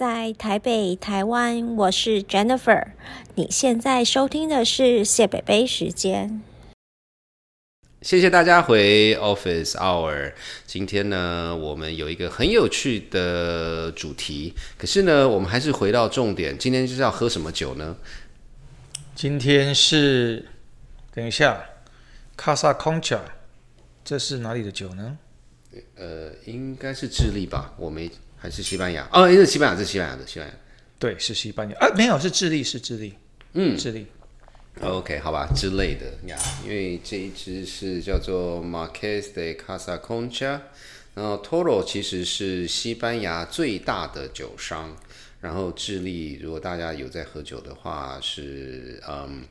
在台北、台湾，我是 Jennifer。你现在收听的是谢北北时间。谢谢大家回 Office Hour。今天呢，我们有一个很有趣的主题，可是呢，我们还是回到重点。今天就是要喝什么酒呢？今天是，等一下，卡萨空茶，这是哪里的酒呢？呃，应该是智利吧？我没，还是西班牙？哦，是西班牙，是西班牙的，西班牙。对，是西班牙啊，没有，是智利，是智利。嗯，智利。OK，好吧，之类的呀，因为这一支是叫做 Marques de Casa Concha，然后 Toro 其实是西班牙最大的酒商，然后智利如果大家有在喝酒的话是嗯。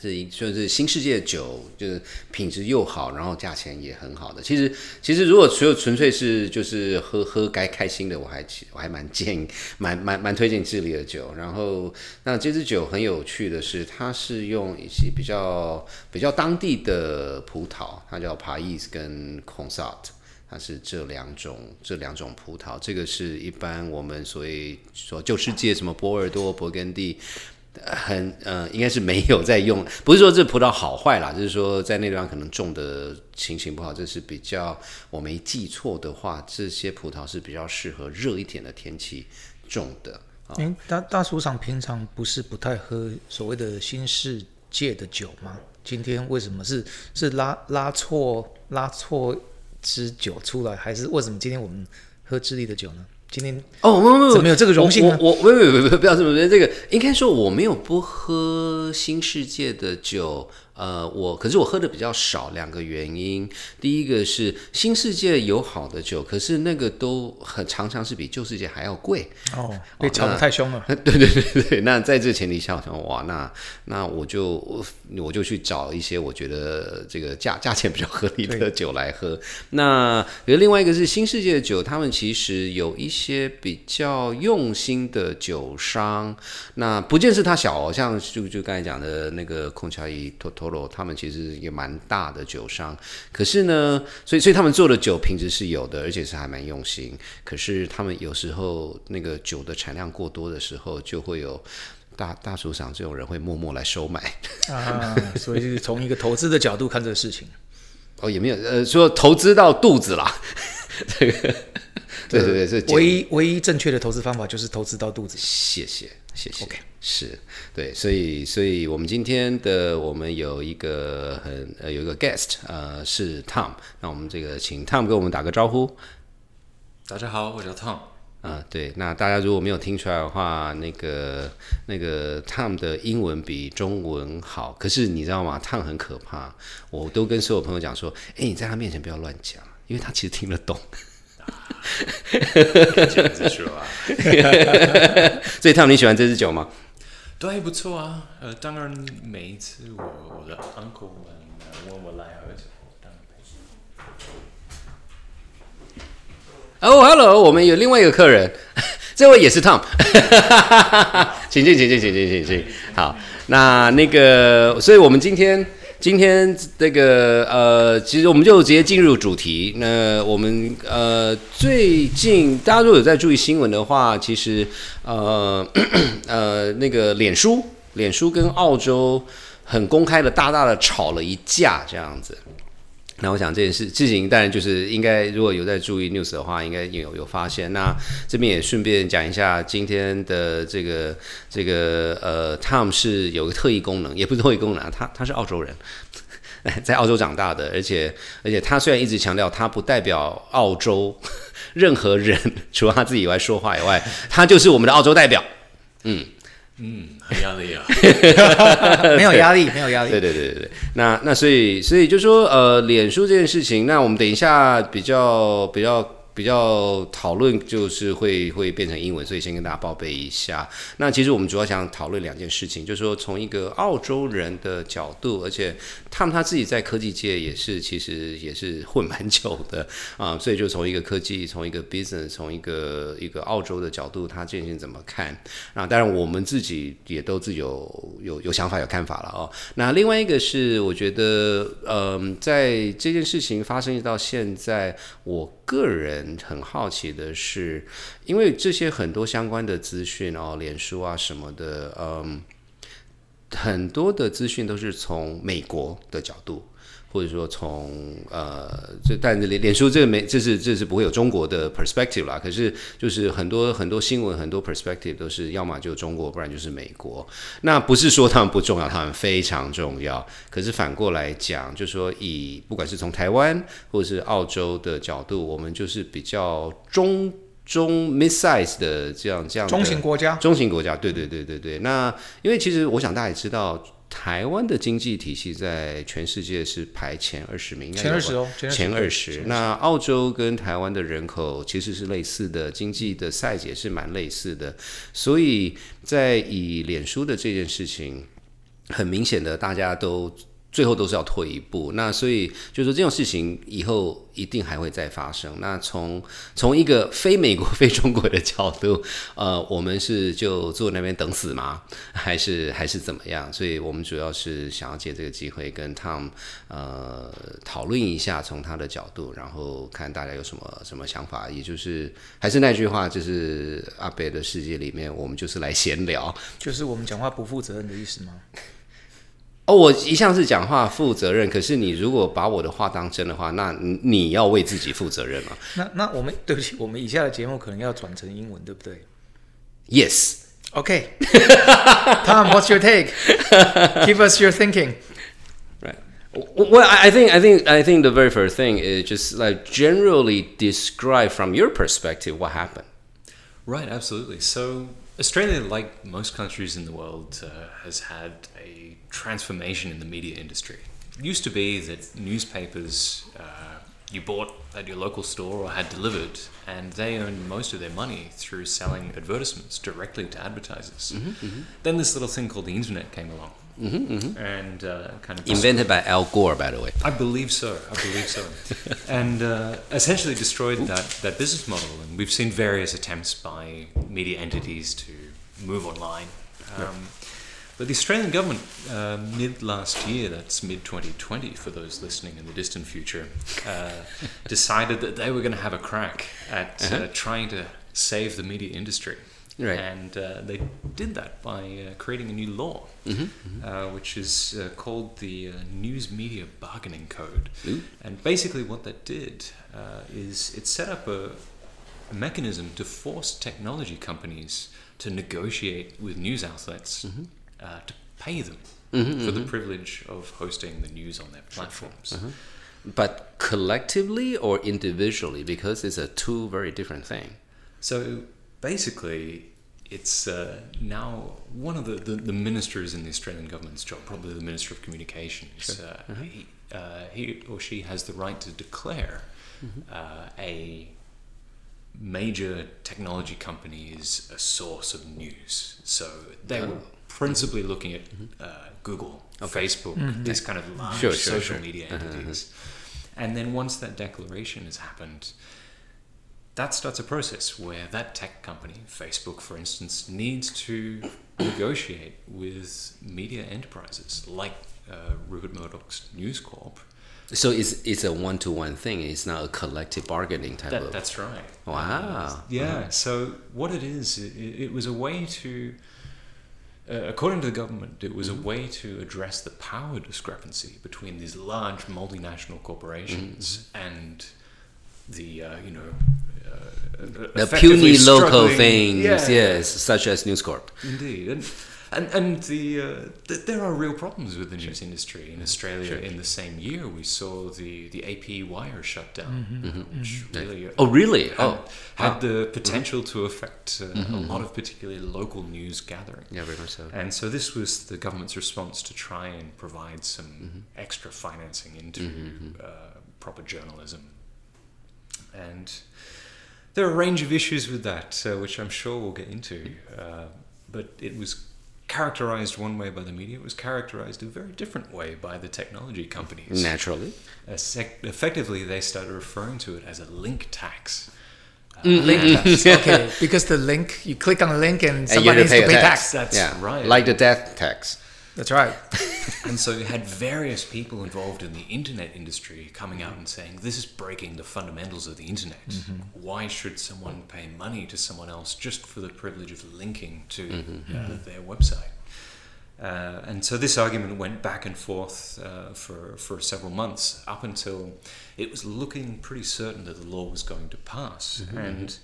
是一就是新世界的酒，就是品质又好，然后价钱也很好的。其实其实如果只有纯粹是就是喝喝该开心的，我还我还蛮建议，蛮蛮蛮推荐智利的酒。然后那这支酒很有趣的是，它是用一些比较比较当地的葡萄，它叫 Pais 跟 c o n s a t 它是这两种这两种葡萄。这个是一般我们所谓说旧世界什么波尔多、勃艮第。很呃，应该是没有在用，不是说这葡萄好坏啦，就是说在那地方可能种的情形不好，这是比较我没记错的话，这些葡萄是比较适合热一点的天气种的。嗯，大大厨厂平常不是不太喝所谓的新世界的酒吗？今天为什么是是拉拉错拉错支酒出来，还是为什么今天我们喝智利的酒呢？今天哦，没有没有，这个荣幸呢？我我没有没有不要这么说，这个应该说我没有不喝新世界的酒。呃，我可是我喝的比较少，两个原因。第一个是新世界有好的酒，可是那个都很常常是比旧世界还要贵哦，被炒得太凶了。对对对对，那在这前提下，我想哇，那那我就我就去找一些我觉得这个价价钱比较合理的酒来喝。那有另外一个是新世界的酒，他们其实有一些比较用心的酒商，那不见是他小哦，像就就刚才讲的那个空桥一托托。他们其实也蛮大的酒商，可是呢，所以所以他们做的酒品质是有的，而且是还蛮用心。可是他们有时候那个酒的产量过多的时候，就会有大大厨厂这种人会默默来收买啊。所以从一个投资的角度看这个事情，哦，也没有呃说投资到肚子啦。这 个对对对，是唯一唯一正确的投资方法就是投资到肚子。谢谢谢谢。OK。是对，所以，所以我们今天的我们有一个很呃有一个 guest，呃是 Tom，那我们这个请 Tom 给我们打个招呼。大家好，我叫 Tom。啊，对，那大家如果没有听出来的话，那个那个 Tom 的英文比中文好，可是你知道吗？Tom 很可怕，我都跟所有朋友讲说，哎，你在他面前不要乱讲，因为他其实听得懂。这样说啊。所以 Tom 你喜欢这支酒吗？对，不错啊。呃，当然，每一次我我的 uncle 们问我来喝酒，当然哦，hello，我们有另外一个客人，这位也是 Tom，请进，请进，请进，请进。好，那那个，所以我们今天。今天这个呃，其实我们就直接进入主题。那我们呃，最近大家如果有在注意新闻的话，其实呃 呃，那个脸书，脸书跟澳洲很公开的大大的吵了一架，这样子。那我想这件事事情当然就是应该如果有在注意 news 的话，应该有有发现。那这边也顺便讲一下今天的这个这个呃，Tom 是有个特异功能，也不是特异功能，他他是澳洲人，在澳洲长大的，而且而且他虽然一直强调他不代表澳洲 任何人，除了他自己以外说话以外，他就是我们的澳洲代表，嗯。嗯，很压力啊，没有压力，没有压力。对对对对对，那那所以所以就说呃，脸书这件事情，那我们等一下比较比较。比较讨论就是会会变成英文，所以先跟大家报备一下。那其实我们主要想讨论两件事情，就是说从一个澳洲人的角度，而且他们他自己在科技界也是其实也是混蛮久的 啊，所以就从一个科技，从一个 business，从一个一个澳洲的角度，他这件事情怎么看啊？当然我们自己也都自有有有想法有看法了哦。那另外一个是，我觉得嗯，在这件事情发生到现在，我。个人很好奇的是，因为这些很多相关的资讯哦，脸书啊什么的，嗯，很多的资讯都是从美国的角度。或者说从呃，这但脸脸书这个没，这是这是不会有中国的 perspective 啦。可是就是很多很多新闻，很多 perspective 都是要么就中国，不然就是美国。那不是说他们不重要，他们非常重要。可是反过来讲，就说以不管是从台湾或者是澳洲的角度，我们就是比较中中 mid size 的这样这样的中型国家，中型国家，对对对对对。那因为其实我想大家也知道。台湾的经济体系在全世界是排前二十名，前二十哦，前二十。那澳洲跟台湾的人口其实是类似的，经济的 size 也是蛮类似的，所以在以脸书的这件事情，很明显的大家都。最后都是要退一步，那所以就是说这种事情以后一定还会再发生。那从从一个非美国、非中国的角度，呃，我们是就坐那边等死吗？还是还是怎么样？所以我们主要是想要借这个机会跟 Tom 呃讨论一下，从他的角度，然后看大家有什么什么想法。也就是还是那句话，就是阿北的世界里面，我们就是来闲聊，就是我们讲话不负责任的意思吗？哦，我一向是讲话负责任，可是你如果把我的话当真的话，那你要为自己负责任嘛？那那我们对不起，我们以下的节目可能要转成英文，对不对？Yes. Okay. Tom, what's your take? Give us your thinking. Right. Well, I think I think I think the very first thing is just like generally describe from your perspective what happened. Right. Absolutely. So Australia, like most countries in the world, uh, has had a transformation in the media industry. It used to be that newspapers uh, you bought at your local store or had delivered, and they earned most of their money through selling advertisements directly to advertisers. Mm-hmm, mm-hmm. Then this little thing called the internet came along. Mm-hmm, mm-hmm. and uh, kind of invented by Al Gore, by the way. I believe so. I believe so, and uh, essentially destroyed that, that business model. And we've seen various attempts by media entities to move online. Um, but the Australian government, uh, mid last year, that's mid 2020 for those listening in the distant future, uh, decided that they were going to have a crack at uh, uh-huh. trying to save the media industry. Right. And uh, they did that by uh, creating a new law, mm-hmm, mm-hmm. Uh, which is uh, called the uh, News Media Bargaining Code. Ooh. And basically, what that did uh, is it set up a, a, mechanism to force technology companies to negotiate with news outlets mm-hmm. To pay them mm-hmm, for the mm-hmm. privilege of hosting the news on their platforms. Uh-huh. But collectively or individually, because it's a two very different thing. So basically, it's uh, now one of the, the, the, ministers in the Australian government's job, probably the Minister of Communications. Sure. Uh, mm-hmm. he, uh, he, or she has the right to declare mm-hmm. Uh, a major technology company is a source of news. So they oh. were principally looking at mm-hmm. Uh, Google, okay. Facebook, mm-hmm. these kind of large sure, sure, social media uh-huh, uh-huh. entities. And then once that declaration has happened, that starts a process where that tech company, Facebook for instance, needs to negotiate with media enterprises like uh, Rupert Murdoch's News Corp. So it's it's a one to one thing. It's not a collective bargaining type that, of. That's right. Wow. yeah. So what it is, it, it was a way to. Uh, according to the government, it was mm-hmm. a way to address the power discrepancy between these large multinational corporations mm-hmm. and the uh, you know the puny local things, yeah. yes, such as News Corp. Indeed, and and, and the, uh, the, there are real problems with the news industry in Australia. Sure. In the same year, we saw the, the AP wire shut down, mm-hmm. mm-hmm. which mm-hmm. really uh, oh really had, oh had wow. the potential to affect uh, mm-hmm. a lot of particularly local news gathering. Yeah, very much so. And so this was the government's response to try and provide some mm-hmm. extra financing into mm-hmm. uh, proper journalism, and there are a range of issues with that, uh, which I'm sure we'll get into. Uh, but it was characterized one way by the media. It was characterized a very different way by the technology companies. Naturally. Sec- effectively, they started referring to it as a link tax. Uh, link tax. okay, because the link, you click on a link and somebody and needs to pay tax. tax. That's yeah. right. Like the death tax. That's right. And so you had various people involved in the internet industry coming out and saying, this is breaking the fundamentals of the internet. Why should someone pay money to someone else just for the privilege of linking to uh, their website? Uh, and so this argument went back and forth uh, for, for several months up until it was looking pretty certain that the law was going to pass. And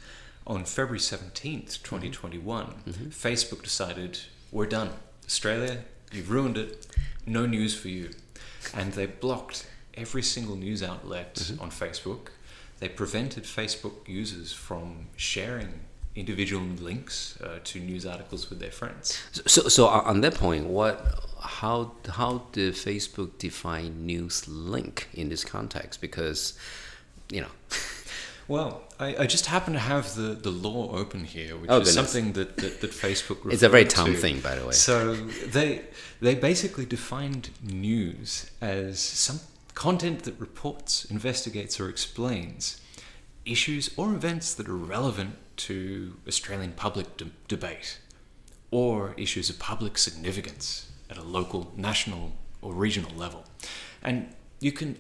on February 17th, 2021, Facebook decided, we're done. Australia, you've ruined it. No news for you. And they blocked every single news outlet on Facebook. They prevented Facebook users from sharing individual links uh, to news articles with their friends. So, so on on that point, what, how, how did Facebook define news link in this context? Because, you know, Well, I, I just happen to have the, the law open here, which Oh, is something that, that, that Facebook It's a very Tom to. thing, by the way. So they they basically defined news as some content that reports, investigates, or explains issues or events that are relevant to Australian public de- debate or issues of public significance at a local, national, or regional level. And you can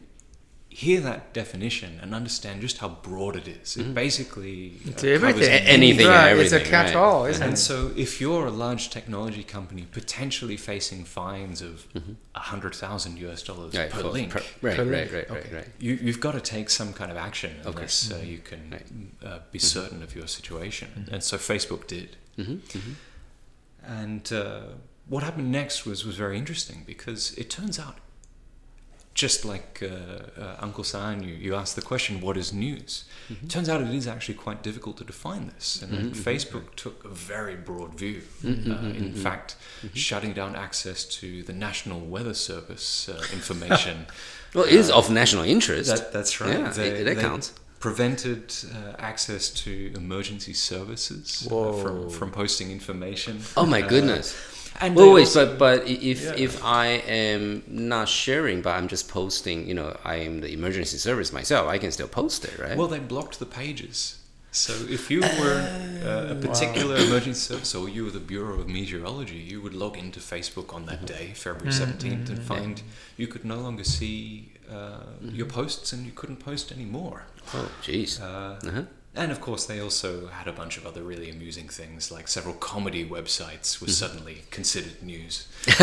hear that definition and understand just how broad it is. It basically uh, It's covers everything. A- anything and right. It's a catch-all, isn't and it? so, if you're a large technology company potentially facing fines of Mm-hmm. a hundred thousand US dollars right, per link, per- right, Per right, link, right, right, okay. right. you, you've got to take some kind of action Okay. Mm-hmm. unless uh, you can Right. uh, be certain of your situation. And so Facebook did. Mm-hmm, And uh, what happened next was, was very interesting because it turns out, just like uh, uh, Uncle San, you, you asked the question, what is news? Mm-hmm. Turns out it is actually quite difficult to define this. And then Facebook took a very broad view. Mm-hmm, Uh, in fact, shutting down access to the National Weather Service uh, information. Well, it is of national interest. That, that's right. Yeah, They- it- that counts. Prevented uh, access to emergency services uh, from, from posting information. oh my Uh, goodness. And Well, wait, also- but but if Yeah. if I am not sharing, but I'm just posting, you know, I am the emergency service myself, I can still post it, right? Well, they blocked the pages. So if you were uh, a particular emergency service or you were the Bureau of Meteorology, you would log into Facebook on that day, February 17th, and find you could no longer see uh, your posts and you couldn't post anymore. oh, jeez. Uh, Uh-huh. And of course, they also had a bunch of other really amusing things, like several comedy websites were suddenly considered news.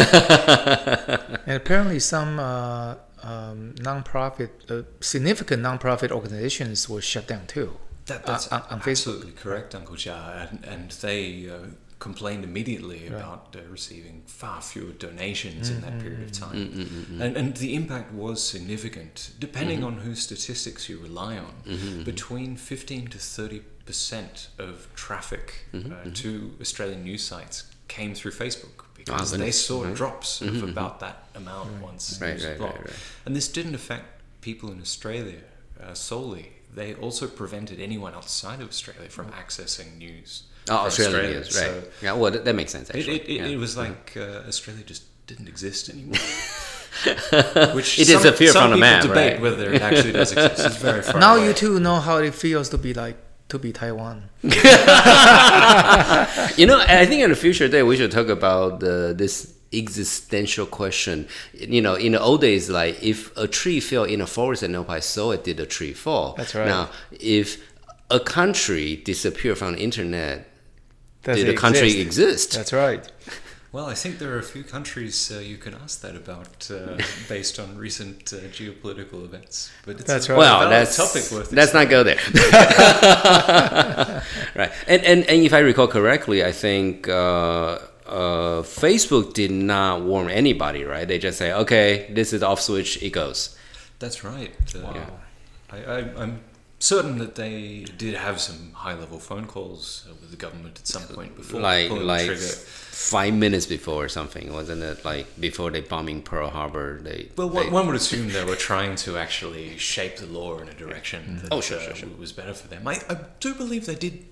And apparently, some uh, um, non-profit, uh, significant non-profit organizations were shut down too. That, that's on- on Facebook. absolutely correct, Uncle Jia. And, and they uh, complained immediately about uh, receiving far fewer donations in that period of mm-hmm. time. Mm-hmm, mm-hmm. And, and the impact was significant. Depending on whose statistics you rely on, between 15 to 30 percent of traffic uh, to Australian news sites came through Facebook ah, because they goodness. saw drops of about that amount once Right, news was right, blocked. right, right. And this didn't affect people in Australia uh, solely. They also prevented anyone outside of Australia from mm. accessing news. Oh, from Australian Australia. news, right? So yeah, well, that, that makes sense it, actually. it, it, yeah. it was mm. like uh, Australia just didn't exist anymore. Which It some, disappeared some from the people map, debate right? whether it actually does exist. It's very far Now away. you too know how it feels to be like to be Taiwan. You know, I think in the future day we should talk about the, this existential question. You know, in the old days, like if a tree fell in a forest and nobody saw it, did the tree fall? That's right. Now, if a country disappeared from the internet, Does did it the country exist? exist? That's right. Well, I think there are a few countries uh, you can ask that about uh, based on recent uh, geopolitical events. But it's That's a right. Well, valid that's topic worth let's not go there. right, and, and and if I recall correctly, I think uh, Facebook did not warn anybody. Right, they just say, "Okay, this is off switch. It goes." That's right. Uh, I, I, I'm certain that they did have some high-level phone calls uh, with the government at some point before like like five minutes before or something, wasn't it? Like before they bombing Pearl Harbor, they Well, they, one, one would assume they were trying to actually shape the law in a direction that Oh, sure, uh, sure, sure. was better for them. I, I do believe they did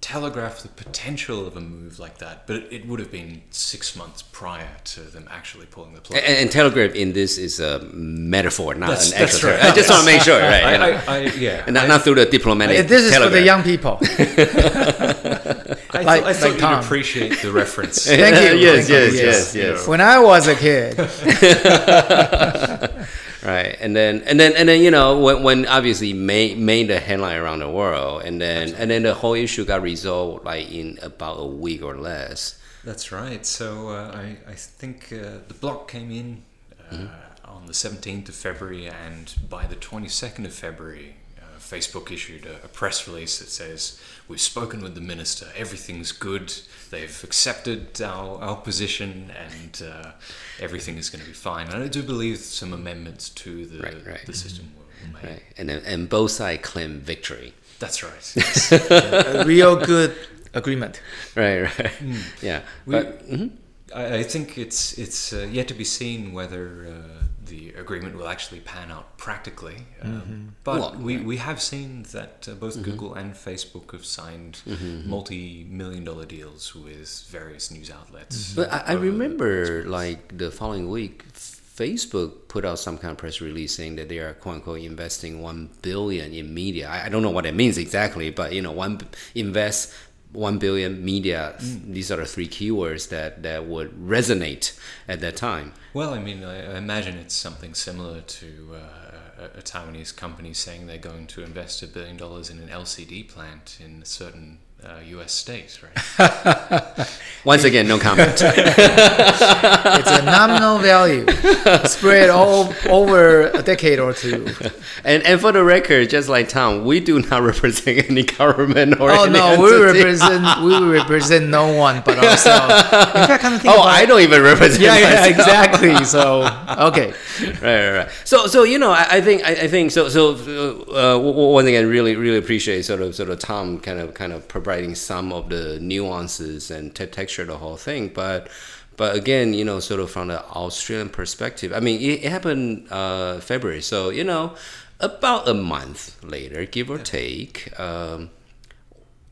telegraphed the potential of a move like that, but it would have been six months prior to them actually pulling the plug. And, and telegraph in this is a metaphor, not That's- an that's actual. right. I just want to make sure, right? I, you know. I, I, yeah, and not, I, not through the diplomatic. This is for the young people. I, like- thought, I thought like you'd Tom. appreciate the reference. Thank you. yes, Thank you. yes, Yes. yes, yes. When I was a kid, Right, and then and then and then you know when, when obviously made made the headline around the world, and then and then the whole issue got resolved like in about a week or less. That's right. So uh, I, I think uh, the block came in uh, on the 17th of February, and by the 22nd of February, Facebook issued a, a press release that says, We've spoken with the minister, everything's good, they've accepted our, our position, and uh, everything is going to be fine. And I do believe some amendments to the, Right, right. the system were, were made. Right, and and both sides claim victory. That's right. yes. a real good agreement. Right, right, yeah. We- but mhm. I, I think it's it's uh, yet to be seen whether uh, the agreement will actually pan out practically. Um, But Well, we, we have seen that uh, both Google and Facebook have signed multi-million dollar deals with various news outlets. But I, I over the remember like the following week, Facebook put out some kind of press release saying that they are quote unquote investing one billion in media. I, I don't know what that means exactly, but you know, one invest one billion media. These are the three keywords that that would resonate at that time. Well, I mean, I, imagine it's something similar to uh, a, a Taiwanese company saying they're going to invest a billion dollars in an LCD plant in a certain uh, U.S. states, right? Once again, no comment. It's a nominal value spread all over a decade or two. and and for the record, just like Tom, we do not represent any government or Oh any no, we represent we represent no one but ourselves. In fact, kind of think Oh, about I it- don't even represent. Yeah, yeah, exactly. So okay, right, right, right. So, so you know, I, I think, I, I think, so, so, uh, w- w- once again, really, really appreciate sort of, sort of Tom kind of, kind of providing some of the nuances and te- texture of the whole thing. But, but again, you know, sort of from the Australian perspective, I mean, it, it happened uh, February, so you know, about a month later, give or take. Um,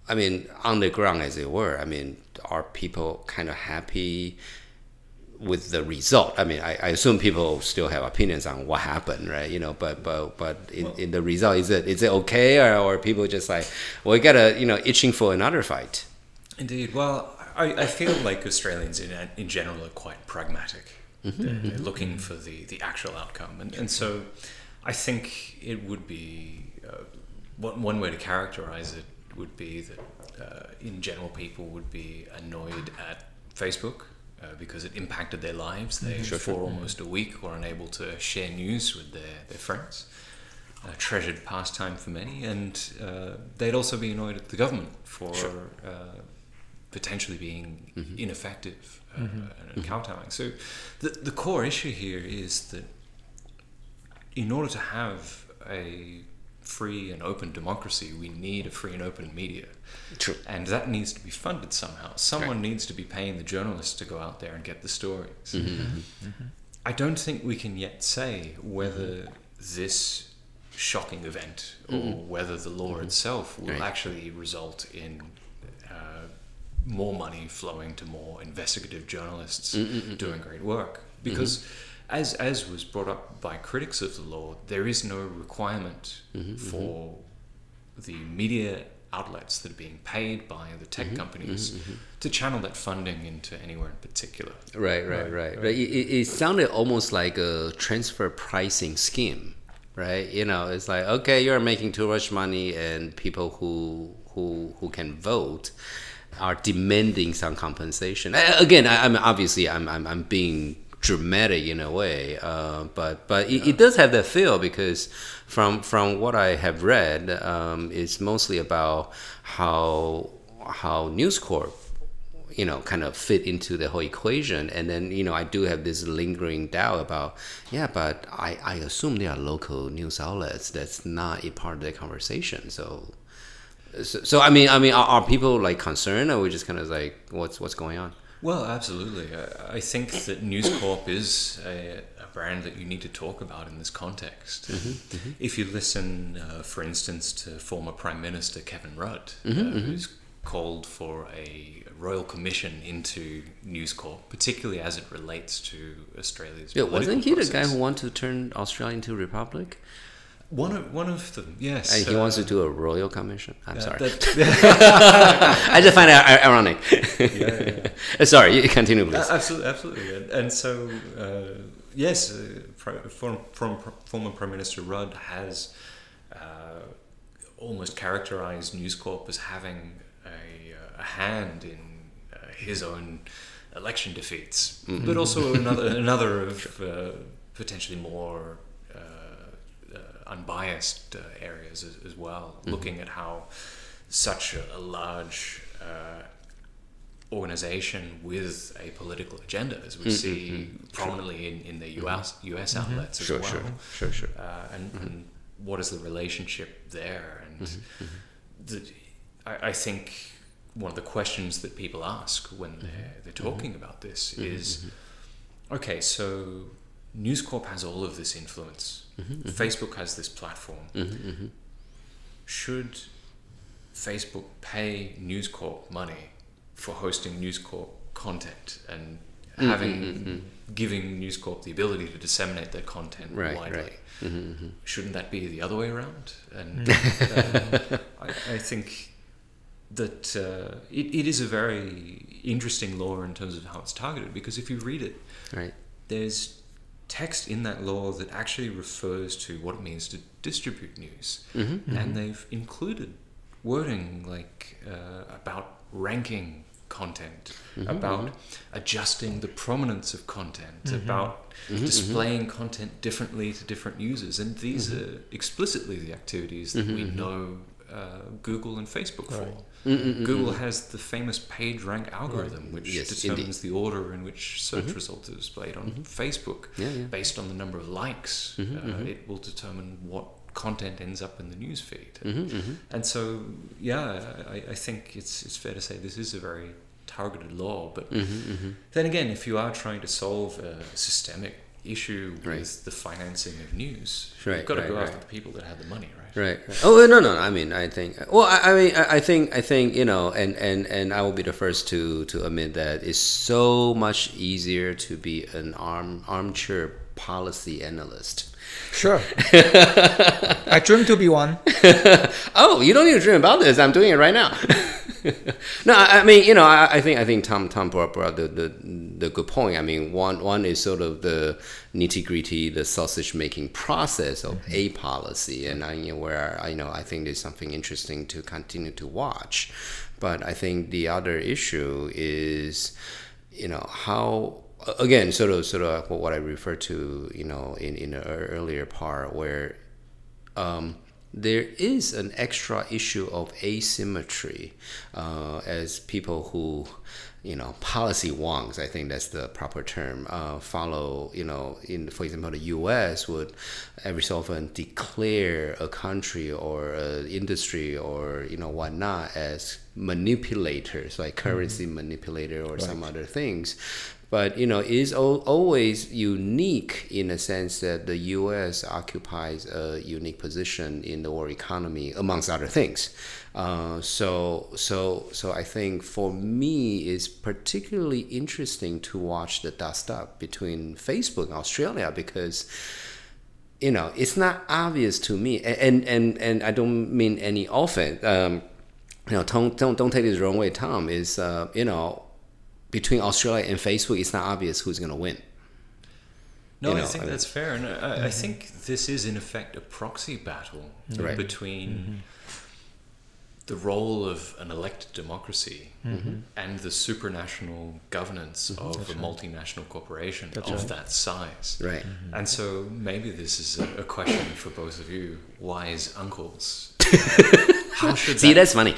I mean, on the ground, as it were. I mean, are people kind of happy? With the result. I mean, I, I assume people still have opinions on what happened, right? You know, but but but in, in the result, is it is it okay, or, or people just like, well, we got a you know itching for another fight? Indeed. Well, I, I feel like Australians in, in general are quite pragmatic. They're, they're looking for the, the actual outcome. And, and so I think it would be uh, one, one way to characterize it would be that, uh, in general, people would be annoyed at Facebook. Uh, because it impacted their lives. They, for almost a week, were unable to share news with their, their friends. A treasured pastime for many, and uh, they'd also be annoyed at the government for uh, potentially being ineffective uh, and kowtowing. So, the, the core issue here is that in order to have a free and open democracy, we need a free and open media. True. And that needs to be funded somehow. Someone needs to be paying the journalists to go out there and get the stories. Mm-hmm, mm-hmm. I don't think we can yet say whether this shocking event or mm-hmm. whether the law itself will Right. actually result in uh, more money flowing to more investigative journalists doing great work. Because, as, as was brought up by critics of the law, there is no requirement mm-hmm, mm-hmm. for the media outlets that are being paid by the tech mm-hmm, companies to channel that funding into anywhere in particular. Right, right, right. right. It, it, it sounded almost like a transfer pricing scheme, right? You know, it's like okay, you're making too much money, and people who who who can vote are demanding some compensation. Again, I, I'm obviously I'm, I'm I'm being dramatic in a way, uh, but but it, it does have that feel because from from what I have read, um, it's mostly about how how News Corp you know kind of fit into the whole equation. And then you know i do have this lingering doubt about yeah but i i assume they are local news outlets that's not a part of the conversation. So so, so i mean i mean are, are people like concerned or we just kind of like what's what's going on Well, absolutely. I, I think that News Corp is a, a brand that you need to talk about in this context. If you listen, uh, for instance, to former Prime Minister Kevin Rudd, uh, who's called for a royal commission into News Corp, particularly as it relates to Australia's. Yeah, wasn't he the guy who wanted to turn Australia into a republic? One of one of them, yes. And he uh, wants to do a royal commission. I'm uh, sorry. that- I just find it ironic. yeah, Uh, sorry, you continue, please. Uh, absolutely, absolutely, and, so uh, yes, uh, Pri- form, form, former Prime Minister Rudd has uh, almost characterised News Corp as having a, uh, a hand in uh, his own election defeats, but also another another of uh, potentially more uh, uh, unbiased uh, areas as, as well, mm-hmm. looking at how such a, a large uh, organization with a political agenda, as we see mm-hmm. prominently in, in the US mm-hmm. US outlets as Sure, well. sure, sure, sure. Uh, and, and what is the relationship there? And the, I, I think one of the questions that people ask when they're, they're talking about this is okay, so News Corp has all of this influence, Facebook has this platform. Should Facebook pay News Corp money for hosting News Corp content and Mm-hmm, having giving News Corp the ability to disseminate their content Right, widely? right. Mm-hmm, Shouldn't that be the other way around? And uh, I, I think that uh, it, it is a very interesting law in terms of how it's targeted because if you read it, Right. there's text in that law that actually refers to what it means to distribute news, mm-hmm. and mm-hmm. they've included wording like uh, about ranking content, mm-hmm. about adjusting the prominence of content, about displaying content differently to different users, and these are explicitly the activities that we know uh, Google and Facebook for. Mm, mm, mm, Google has the famous page rank algorithm, which Yes, determines the order in which search mm-hmm. results are displayed on mm-hmm. Facebook. Yeah, yeah. Based on the number of likes, mm-hmm, uh, it will determine what content ends up in the news feed. And so, yeah, I, I think it's it's fair to say this is a very targeted law. But then again, if you are trying to solve a systemic issue Right. with the financing of news, Right, you've got to right, go right. after the people that have the money, right? Right. Oh no, no. I mean, I think. Well, I, I mean, I I think, I think you know, and and and I will be the first to to admit that it's so much easier to be an arm armchair policy analyst. Sure. I dream to be one. oh, you don't need to dream about this. I'm doing it right now. no, I, I mean, you know, I, I think I think Tom Tom brought, brought the, the the good point. I mean, one one is sort of the nitty gritty, the sausage making process of mm-hmm. a policy, and I, you know, where I you know I think there's something interesting to continue to watch. But I think the other issue is, you know, how again, sort of sort of what I referred to, you know, in in the earlier part where um, there is an extra issue of asymmetry uh, as people who you know policy wonks i think that's the proper term uh, follow you know in for example the us would every so often declare a country or an industry or you know whatnot as manipulators like currency manipulator or some other things but you know it is always unique in a sense that the U.S. occupies a unique position in the world economy, amongst other things. Uh, so so so I think for me it's particularly interesting to watch the dust up between Facebook and Australia because you know it's not obvious to me and and and I don't mean any offense. Um, you know, don't don't don't take this the wrong way. Tom is uh, you know between Australia and Facebook, it's not obvious who's going to win. No, You I know, think I mean- that's fair, and I, I mm-hmm. think this is in effect a proxy battle Right. between mm-hmm. the role of an elected democracy mm-hmm. and the supranational governance of a multinational corporation of that size. Right. And so maybe this is a, a question for both of you, wise uncles. How should See, that, that's funny.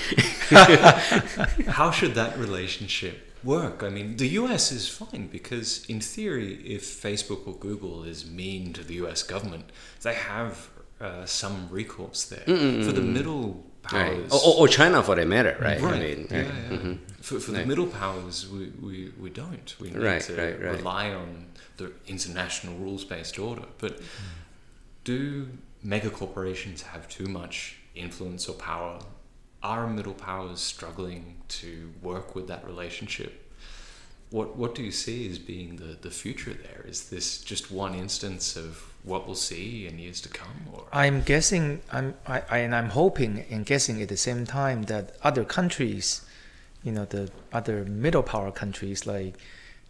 how should that relationship work? I mean, the US is fine because, in theory, if Facebook or Google is mean to the US government, they have uh, some recourse there. Mm, mm, for the mm, middle powers. Or, or, or China for that matter, right? Right. I mean, yeah, right. yeah. Mm-hmm. For, for the Right. middle powers, we, we, we don't. We need Right, to right, right. rely on the international rules based order. But do mega corporations have too much influence or power are middle powers struggling to work with that relationship? What what do you see as being the, the future there? Is this just one instance of what we'll see in years to come, or I'm guessing, I'm, I, I, and I'm hoping and guessing at the same time that other countries, you know, the other middle power countries like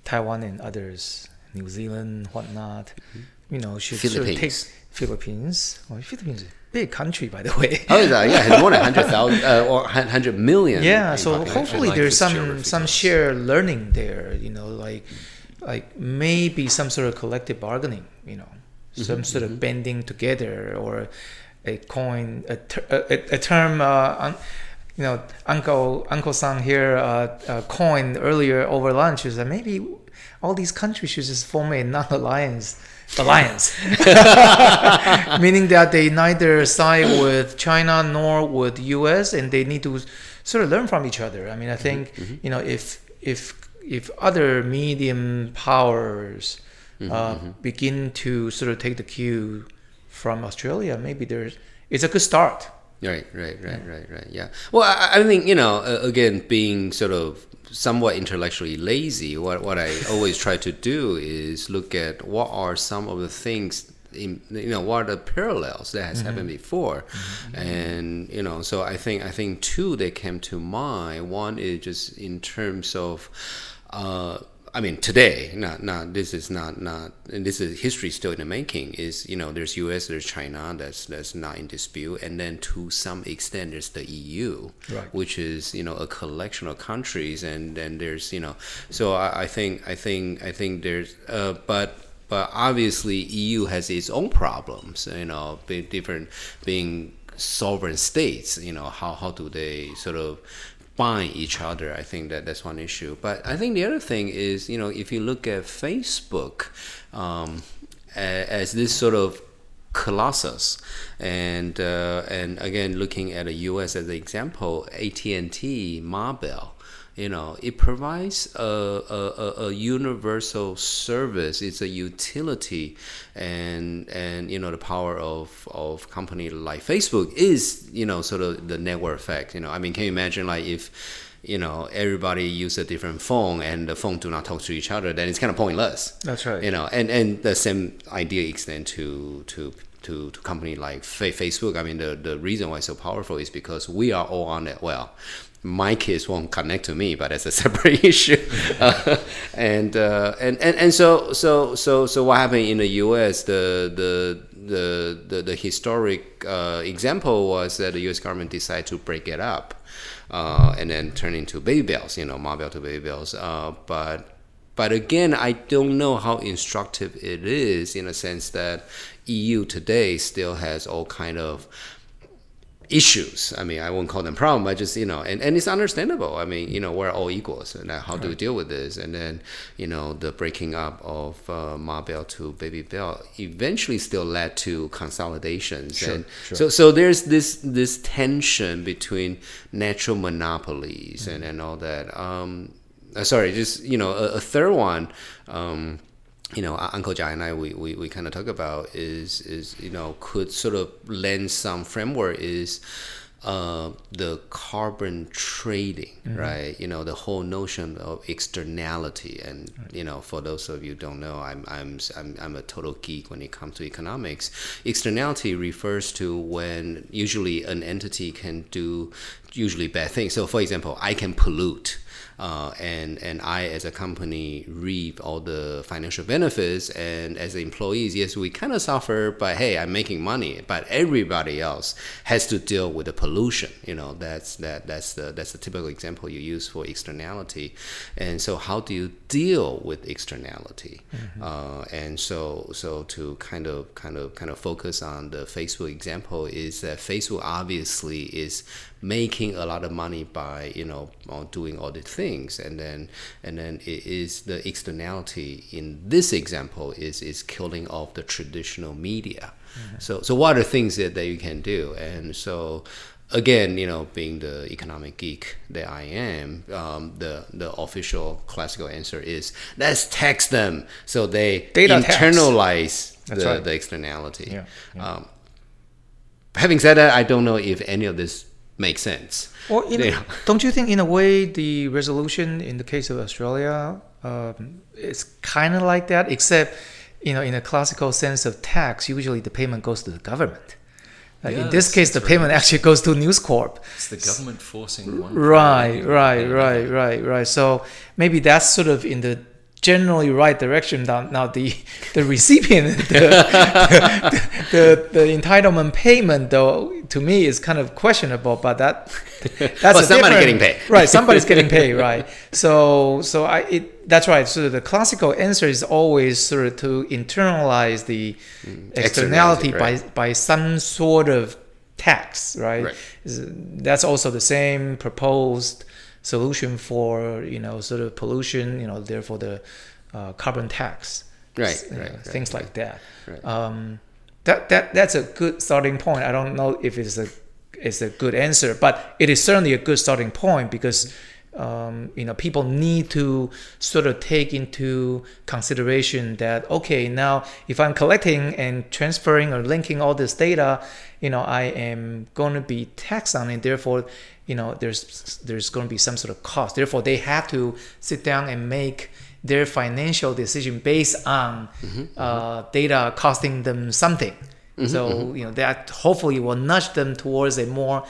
Taiwan and others, New Zealand, whatnot, mm-hmm. you know, should sort of take Philippines. Philippines. Well, Philippines is a big country, by the way. Oh, that, yeah, it's more than hundred thousand uh, or hundred million. yeah so hopefully like there's some some shared learning there you know like like maybe some sort of collective bargaining you know some sort of bending together or a coin a, ter- a, a- term uh, you know uncle uncle san here uh, uh, coined earlier over lunch is that maybe all these countries should just form a non-alliance. Alliance. Meaning that they neither side with China nor with US, and they need to sort of learn from each other. I mean, I think you know if if if other medium powers uh, begin to sort of take the cue from Australia, maybe there's it's a good start. Right, right, right, right, right. Yeah. Well, I, I think you know, uh, again, being sort of somewhat intellectually lazy, what what I always try to do is look at what are some of the things. In, you know what are the parallels that has happened before and you know so i think i think two that came to mind one is just in terms of uh I mean, today, not not this is not not and this is history still in the making. Is you know there's U.S. there's China that's that's not in dispute, and then to some extent there's the EU, Right. which is you know a collection of countries, and then there's you know so I, I think I think I think there's uh, but but obviously EU has its own problems, you know, being different being sovereign states, you know, how how do they sort of bind each other. I think that that's one issue. But I think the other thing is, you know, if you look at Facebook um, as this sort of colossus, and uh, and again looking at the U.S. as an example, AT and T, Marbel. You know, it provides a, a, a, universal service. It's a utility, and and you know the power of of company like Facebook is you know sort of the network effect. You know, I mean, can you imagine like if you know everybody use a different phone and the phone do not talk to each other, then it's kind of pointless. That's right. You know, and and the same idea extend to to to, to company like Facebook. I mean, the, the reason why it's so powerful is because we are all on it. Well, my kids won't connect to me, but that's a separate issue. Uh, and, uh, and and and so so so so what happened in the U.S. The the the the, the historic uh, example was that the U.S. government decided to break it up, uh, and then turn into baby bells. You know, Ma Bell to baby bells. Uh, but but again, I don't know how instructive it is in a sense that EU today still has all kind of issues. I mean, I won't call them problem, but just you know, and, and it's understandable. I mean, you know, we're all equals, and uh, how do we deal with this? And then, you know, the breaking up of uh, Ma Bell to Baby Bell eventually still led to consolidations, Sure, and so so there's this this tension between natural monopolies and and all that. Um, uh, sorry, just you know, a, a third one. Um, you know, Uncle Jai and I, we, we, we kind of talk about is is you know could sort of lend some framework is uh, the carbon trading, right? You know, the whole notion of externality, and you know, for those of you who don't know, I'm I'm I'm I'm a total geek when it comes to economics. Externality refers to when usually an entity can do usually bad things. So, for example, I can pollute uh, and and I as a company reap all the financial benefits, and as employees, yes, we kind of suffer, but hey, I'm making money. But everybody else has to deal with the pollution. You know, that's that that's the that's the typical example you use for externality. And so, how do you deal with externality? Uh, and so so to kind of kind of kind of focus on the Facebook example is that Facebook obviously is making a lot of money by you know doing all the things. And then and then it is the externality in this example is is killing off the traditional media. So so what are things that, that you can do? And so again you know being the economic geek that i am um, the the official classical answer is let's tax them. So they Data internalize the, right. the externality. Yeah, Um, having said that, I don't know if any of this make sense. Well, in, Yeah. don't you think, in a way, the resolution in the case of Australia um, is kind of like that, except, you know, in a classical sense of tax, usually the payment goes to the government. Like in this case, the that's right. payment actually goes to News Corp. It's the government forcing one. Right, right, right, right, right. So maybe that's sort of in the generally right direction. Now, now the the recipient, the, the, the, the entitlement payment, though, to me is kind of questionable. But that that's Well, somebody getting paid. right? Somebody's getting paid, right? So, so I it that's right. So the classical answer is always sort of to internalize the mm, externality externality, right. by by some sort of tax, right? Right. That's also the same proposed solution for you know sort of pollution, you know, therefore the uh, carbon tax, Right, know, right, right, things like that. Right. Um, that that that's a good starting point. I don't know if it's a it's a good answer, but it is certainly a good starting point because um, you know people need to sort of take into consideration that okay now if I'm collecting and transferring or linking all this data, you know I am going to be taxed on it. Therefore, you know there's there's going to be some sort of cost. Therefore, they have to sit down and make their financial decision based on uh, data costing them something. So you know that hopefully will nudge them towards a more,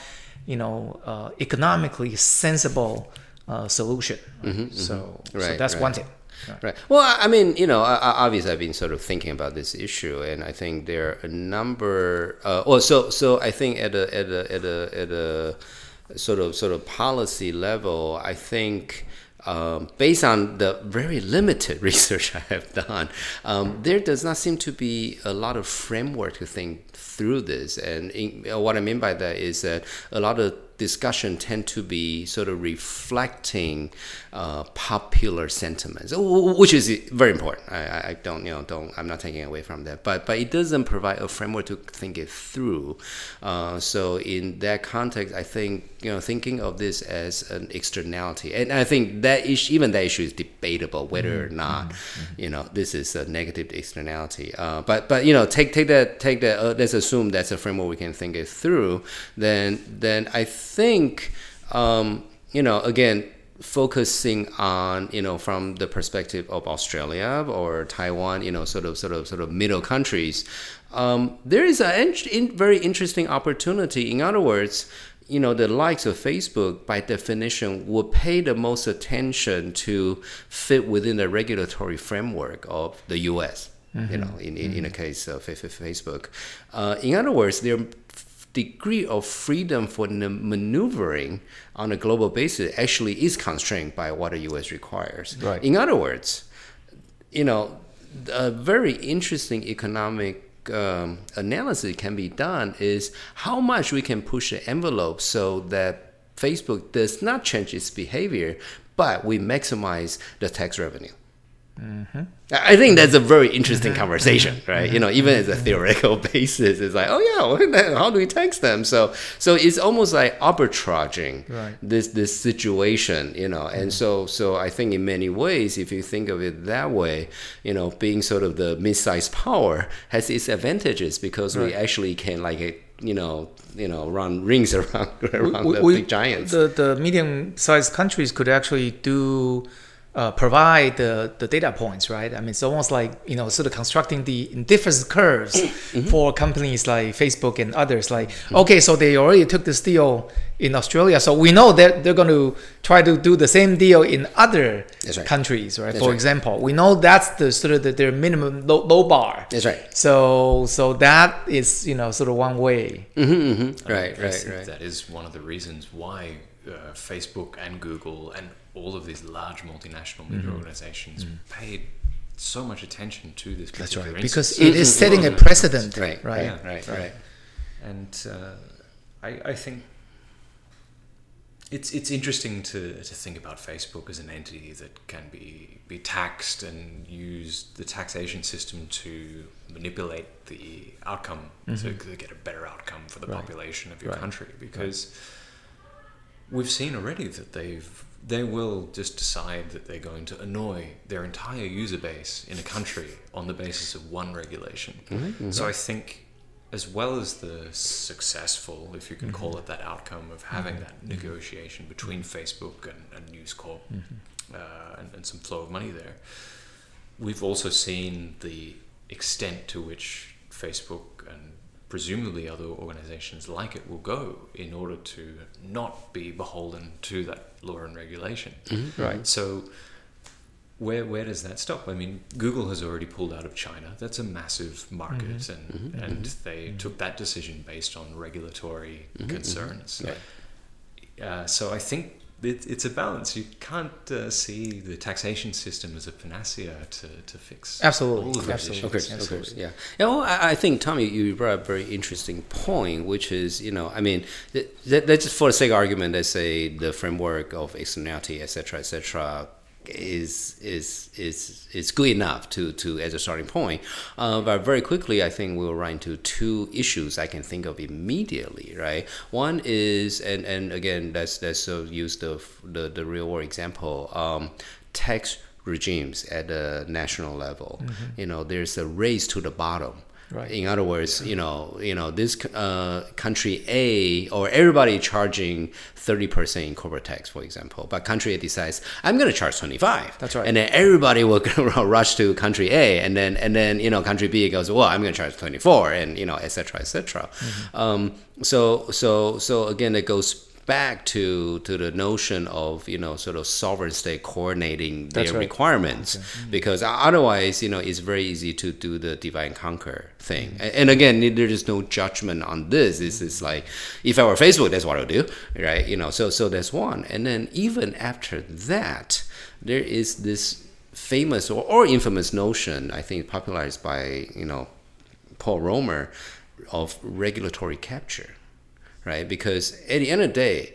you know, uh, economically sensible uh, solution. So, so Right, that's right. one thing. Right. Well, I mean, you know, obviously, I've been sort of thinking about this issue, and I think there are a number. Uh, oh, so so I think at a at a at a at a sort of sort of policy level, I think. Um, based on the very limited research I have done, um, there does not seem to be a lot of framework to think through this. And in, uh, what I mean by that is that a lot of discussion tend to be sort of reflecting uh, popular sentiments, which is very important. I, I- I don't, you know, don't. I'm not taking away from that, but but it doesn't provide a framework to think it through. Uh, so in that context, I think you know thinking of this as an externality, and I think that issue, even that issue is debatable whether or not you know this is a negative externality. Uh, but but you know take take that take that. Uh, let's assume that's a framework we can think it through. Then then I think um, you know again focusing on you know from the perspective of Australia or Taiwan, you know, sort of sort of sort of middle countries, um, there is a very interesting opportunity. In other words, you know, the likes of Facebook, by definition, would pay the most attention to fit within the regulatory framework of the U.S. You know, in, in, in the case of Fa- Fa- Facebook. Uh, in other words, their degree of freedom for maneuvering on a global basis actually is constrained by what the U.S. requires. Right. In other words, you know, a very interesting economic um, analysis can be done is how much we can push the envelope so that Facebook does not change its behavior, but we maximize the tax revenue. I I think that's a very interesting conversation, right? You know, even as a theoretical basis, it's like, oh yeah, how do we tax them? So, so it's almost like arbitraging Right. this this situation, you know. And so, so I think in many ways, if you think of it that way, you know, being sort of the mid-sized power has its advantages because we actually can like, eh, you know, you know, run rings around around the We- big giants. The the medium-sized countries could actually do uh, provide the, the data points, right? I mean, it's almost like you know, sort of constructing the indifference curves Mm-hmm. for companies like Facebook and others. Like, okay, so they already took this deal in Australia, so we know that they're going to try to do the same deal in other right. countries, right? That's for right. example, we know that's the sort of the, their minimum low, low bar. That's right. So so that is you know sort of one way. Mm-hmm, mean, Right, right, right. That is one of the reasons why uh, Facebook and Google and all of these large multinational media organizations paid so much attention to this. That's particular right, because it is setting a Mhm. precedent, Right, right? right, right, right. and uh, I, I think it's it's interesting to, to think about Facebook as an entity that can be be taxed and use the taxation system to manipulate the outcome to, to get a better outcome for the Right. population of your Right. country because we've seen already that they've they will just decide that they're going to annoy their entire user base in a country on the basis of one regulation. Mm-hmm, mm-hmm. So I think as well as the successful, if you can call it that outcome of having that mm-hmm. negotiation between Facebook and, and News Corp uh, and, and some flow of money there, we've also seen the extent to which Facebook presumably other organizations like it will go in order to not be beholden to that law and regulation. Mm-hmm. Right. So where where does that stop? I mean, Google has already pulled out of China. That's a massive market, mm-hmm. and mm-hmm. and they took that decision based on regulatory concerns. Uh, so I think it, it's a balance. You can't uh, see the taxation system as a panacea to, to fix Absolutely, all of absolutely. issues. Absolutely. okay, yeah. Yeah, well, I, I think Tommy, you brought up a very interesting point, which is, you know, I mean, th- th- let's just for the sake of argument, let's say the framework of externality, et cetera, et cetera, is is is is good enough to to as a starting point. Uh, but very quickly, I think we'll run into two issues I can think of immediately. Right, one is, and and again, let's let's uh, use the the the real world example. Um, tax regimes at the national level. You know, there's a race to the bottom. Right. In other words, you know, you know, this uh, country A or everybody charging thirty percent in corporate tax, for example, but country A decides I'm going to charge twenty five. That's right. And then everybody will rush to country A, and then and then you know country B goes, well, I'm going to charge twenty four, and you know, et cetera, et cetera. Mm-hmm. Um, so so so again, it goes back to to the notion of you know sort of sovereign state coordinating their right. requirements. Because otherwise you know it's very easy to do the divide and conquer thing. Mm-hmm. And again there is no judgment on this. This is like if i were facebook that's what i'll do right? You know so so that's one. And then even after that there is this famous or, or infamous notion i think popularized by you know paul romer of regulatory capture right? Because at the end of the day,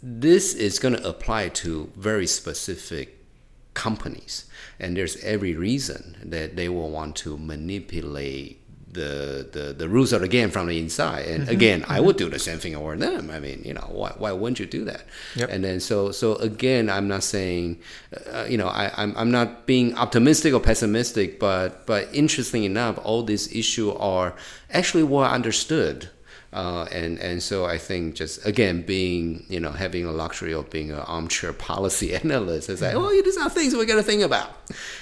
this is going to apply to very specific companies, and there's every reason that they will want to manipulate the the, the rules of the game from the inside. And again, I would do the same thing over them. I mean, you know, why, why wouldn't you do that? Yep. And then so so again, I'm not saying, uh, you know, I, I'm I'm not being optimistic or pessimistic, but but interesting enough, all these issues are actually well understood. Uh, and and so I think just again being you know having a luxury of being an armchair policy analyst is like oh these are things we got to think about.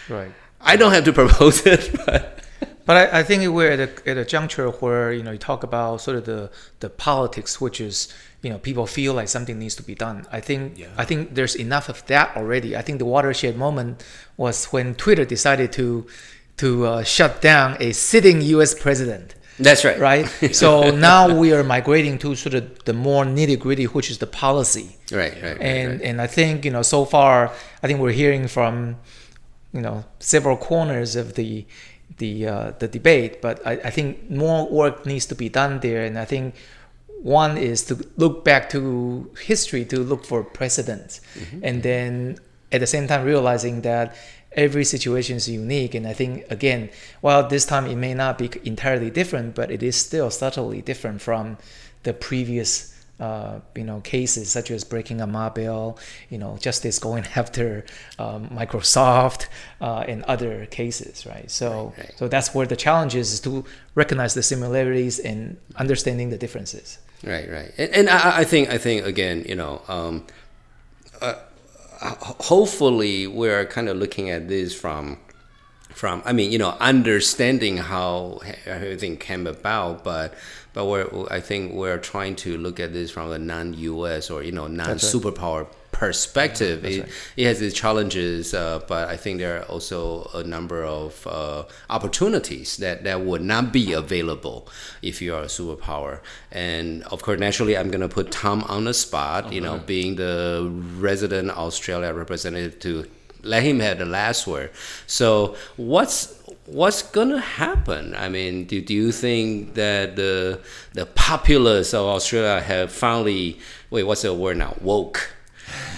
Right. I don't have to propose it, but But I, I think we're at a, at a juncture where you know you talk about sort of the, the politics, which is you know people feel like something needs to be done. I think Yeah. I think there's enough of that already. I think the watershed moment was when Twitter decided to to uh, shut down a sitting U.S. president. That's right. Right. so now we are migrating to sort of the more nitty gritty, which is the policy. Right, right, and right. and I think you know so far I think we're hearing from you know several corners of the the uh, the debate, but I, I think more work needs to be done there, and I think one is to look back to history to look for precedents, and then at the same time realizing that every situation is unique and i think again while this time it may not be entirely different but it is still subtly different from the previous uh, you know cases such as breaking a Ma Bell, you know justice going after um, Microsoft uh, and other cases, right? So Right, right. so that's where the challenge is, is to recognize the similarities and understanding the differences. Right, right, and, and I, I think I think again, you know, um, uh, hopefully we're kind of looking at this from from I mean, you know, understanding how everything came about, but but we're I think we're trying to look at this from a non-U.S. or you know non-superpower perspective. it, it has its challenges, uh, but I think there are also a number of uh, opportunities that that would not be available if you are a superpower. And of course, naturally, I'm gonna put Tom on the spot. You know, being the resident Australia representative to let him have the last word. So what's what's gonna happen? I mean, do, do you think that the the populace of Australia have finally wait, what's the word now? Woke.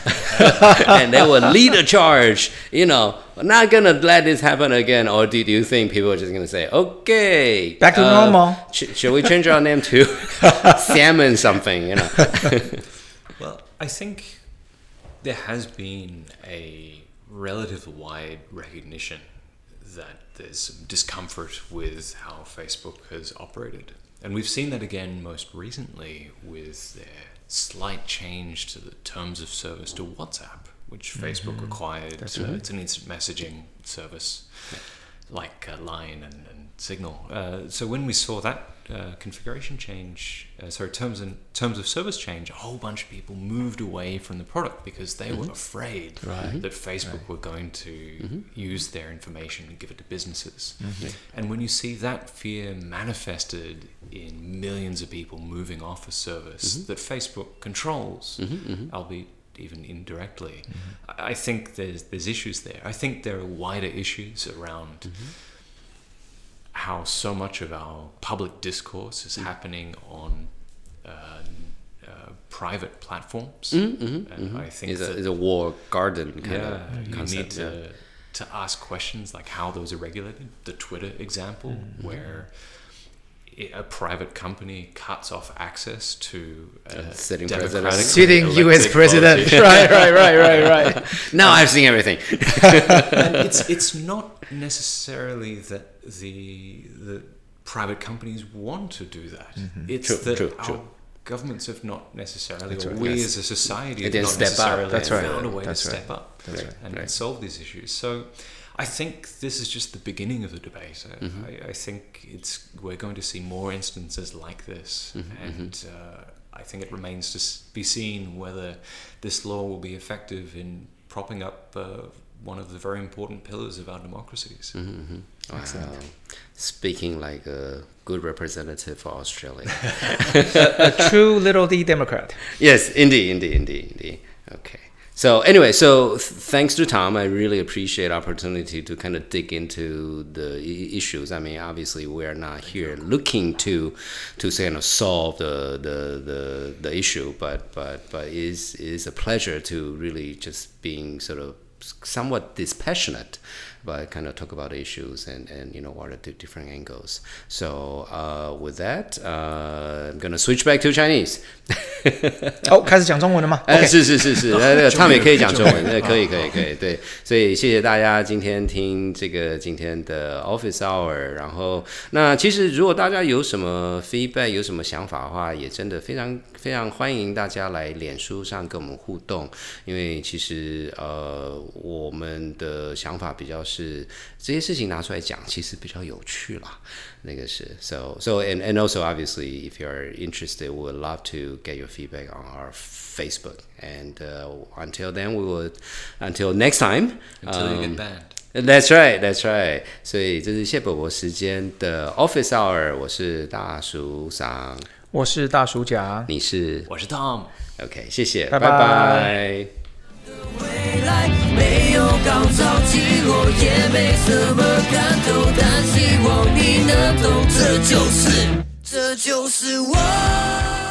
and they will lead a charge. You know, we're not gonna let this happen again. Or do, do you think people are just gonna say, okay, Back to uh, normal. sh- should we change our name to salmon something? You know. Well, I think there has been a relative wide recognition that there's some discomfort with how Facebook has operated. and we've seen that again most recently with their slight change to the terms of service to WhatsApp, which Facebook acquired. Uh, It's an instant messaging service like uh, Line and, and Signal. Uh, so when we saw that uh, configuration change, uh, sorry, terms and terms of service change, a whole bunch of people moved away from the product because they were mm-hmm. afraid mm-hmm. that Facebook were going to mm-hmm. use their information and give it to businesses. And when you see that fear manifested in millions of people moving off a service that Facebook controls, albeit even indirectly, I I think there's there's issues there. I think there are wider issues around how so much of our public discourse is happening on uh, uh, private platforms. And I think It's a, that it's a walled garden kind yeah, of you concept. need to to ask questions like how those are regulated. The Twitter example, Mm-hmm. where i- a private company cuts off access to a sitting president. Sitting U.S. president. right, right, right, right, right. Now I've seen everything. and it's it's not necessarily that the the private companies want to do that. Mm-hmm. It's True, that true, our true. governments have not necessarily, That's or we yes. as a society have didn't not step up. necessarily That's right. found a way That's to right. step up That's and, right. and solve these issues. So. I think this is just the beginning of the debate. I, Mm-hmm. I, I think it's we're going to see more instances like this, Mm-hmm, and uh, I think it remains to be seen whether this law will be effective in propping up uh, one of the very important pillars of our democracies. Mm-hmm. Wow. Speaking like a good representative for Australia. A true little D Democrat. yes, indeed, indeed, indeed, indeed. Okay. So anyway, so th- thanks to Tom, I really appreciate opportunity to kind of dig into the I- issues. I mean, obviously, we are not here looking to to say, you know, solve the the the, the issue, but but but it is it is a pleasure to really just being sort of somewhat dispassionate but kind of talk about issues and, and you know what are the different angles so uh, with that uh, i'm gonna switch back to chinese 哦，开始讲中文了吗哎是是是是，那个他们也可以讲中文，那，可以可以可以，对，所以谢谢大家今天听这个今天的 Office Hour，然后那其实如果大家有什么 feedback，有什么想法的话，也真的非常非常欢迎大家来脸书上跟我们互动，因为其实呃我们的想法比较是这些事情拿出来讲，其实比较有趣啦。那个是 so so and and also obviously if you're interested, we would love to get your feedback on our Facebook. And uh, until then, we will until next time. Until you um, get banned. That's right, that's right. 所以这是谢伯伯时间的 Office Hour，我是大叔桑，我是大叔甲。你是我是 Tom。OK，谢谢，拜拜拜拜未来没有高潮起落，也没什么看头，但希望你能懂，这就是，这就是我。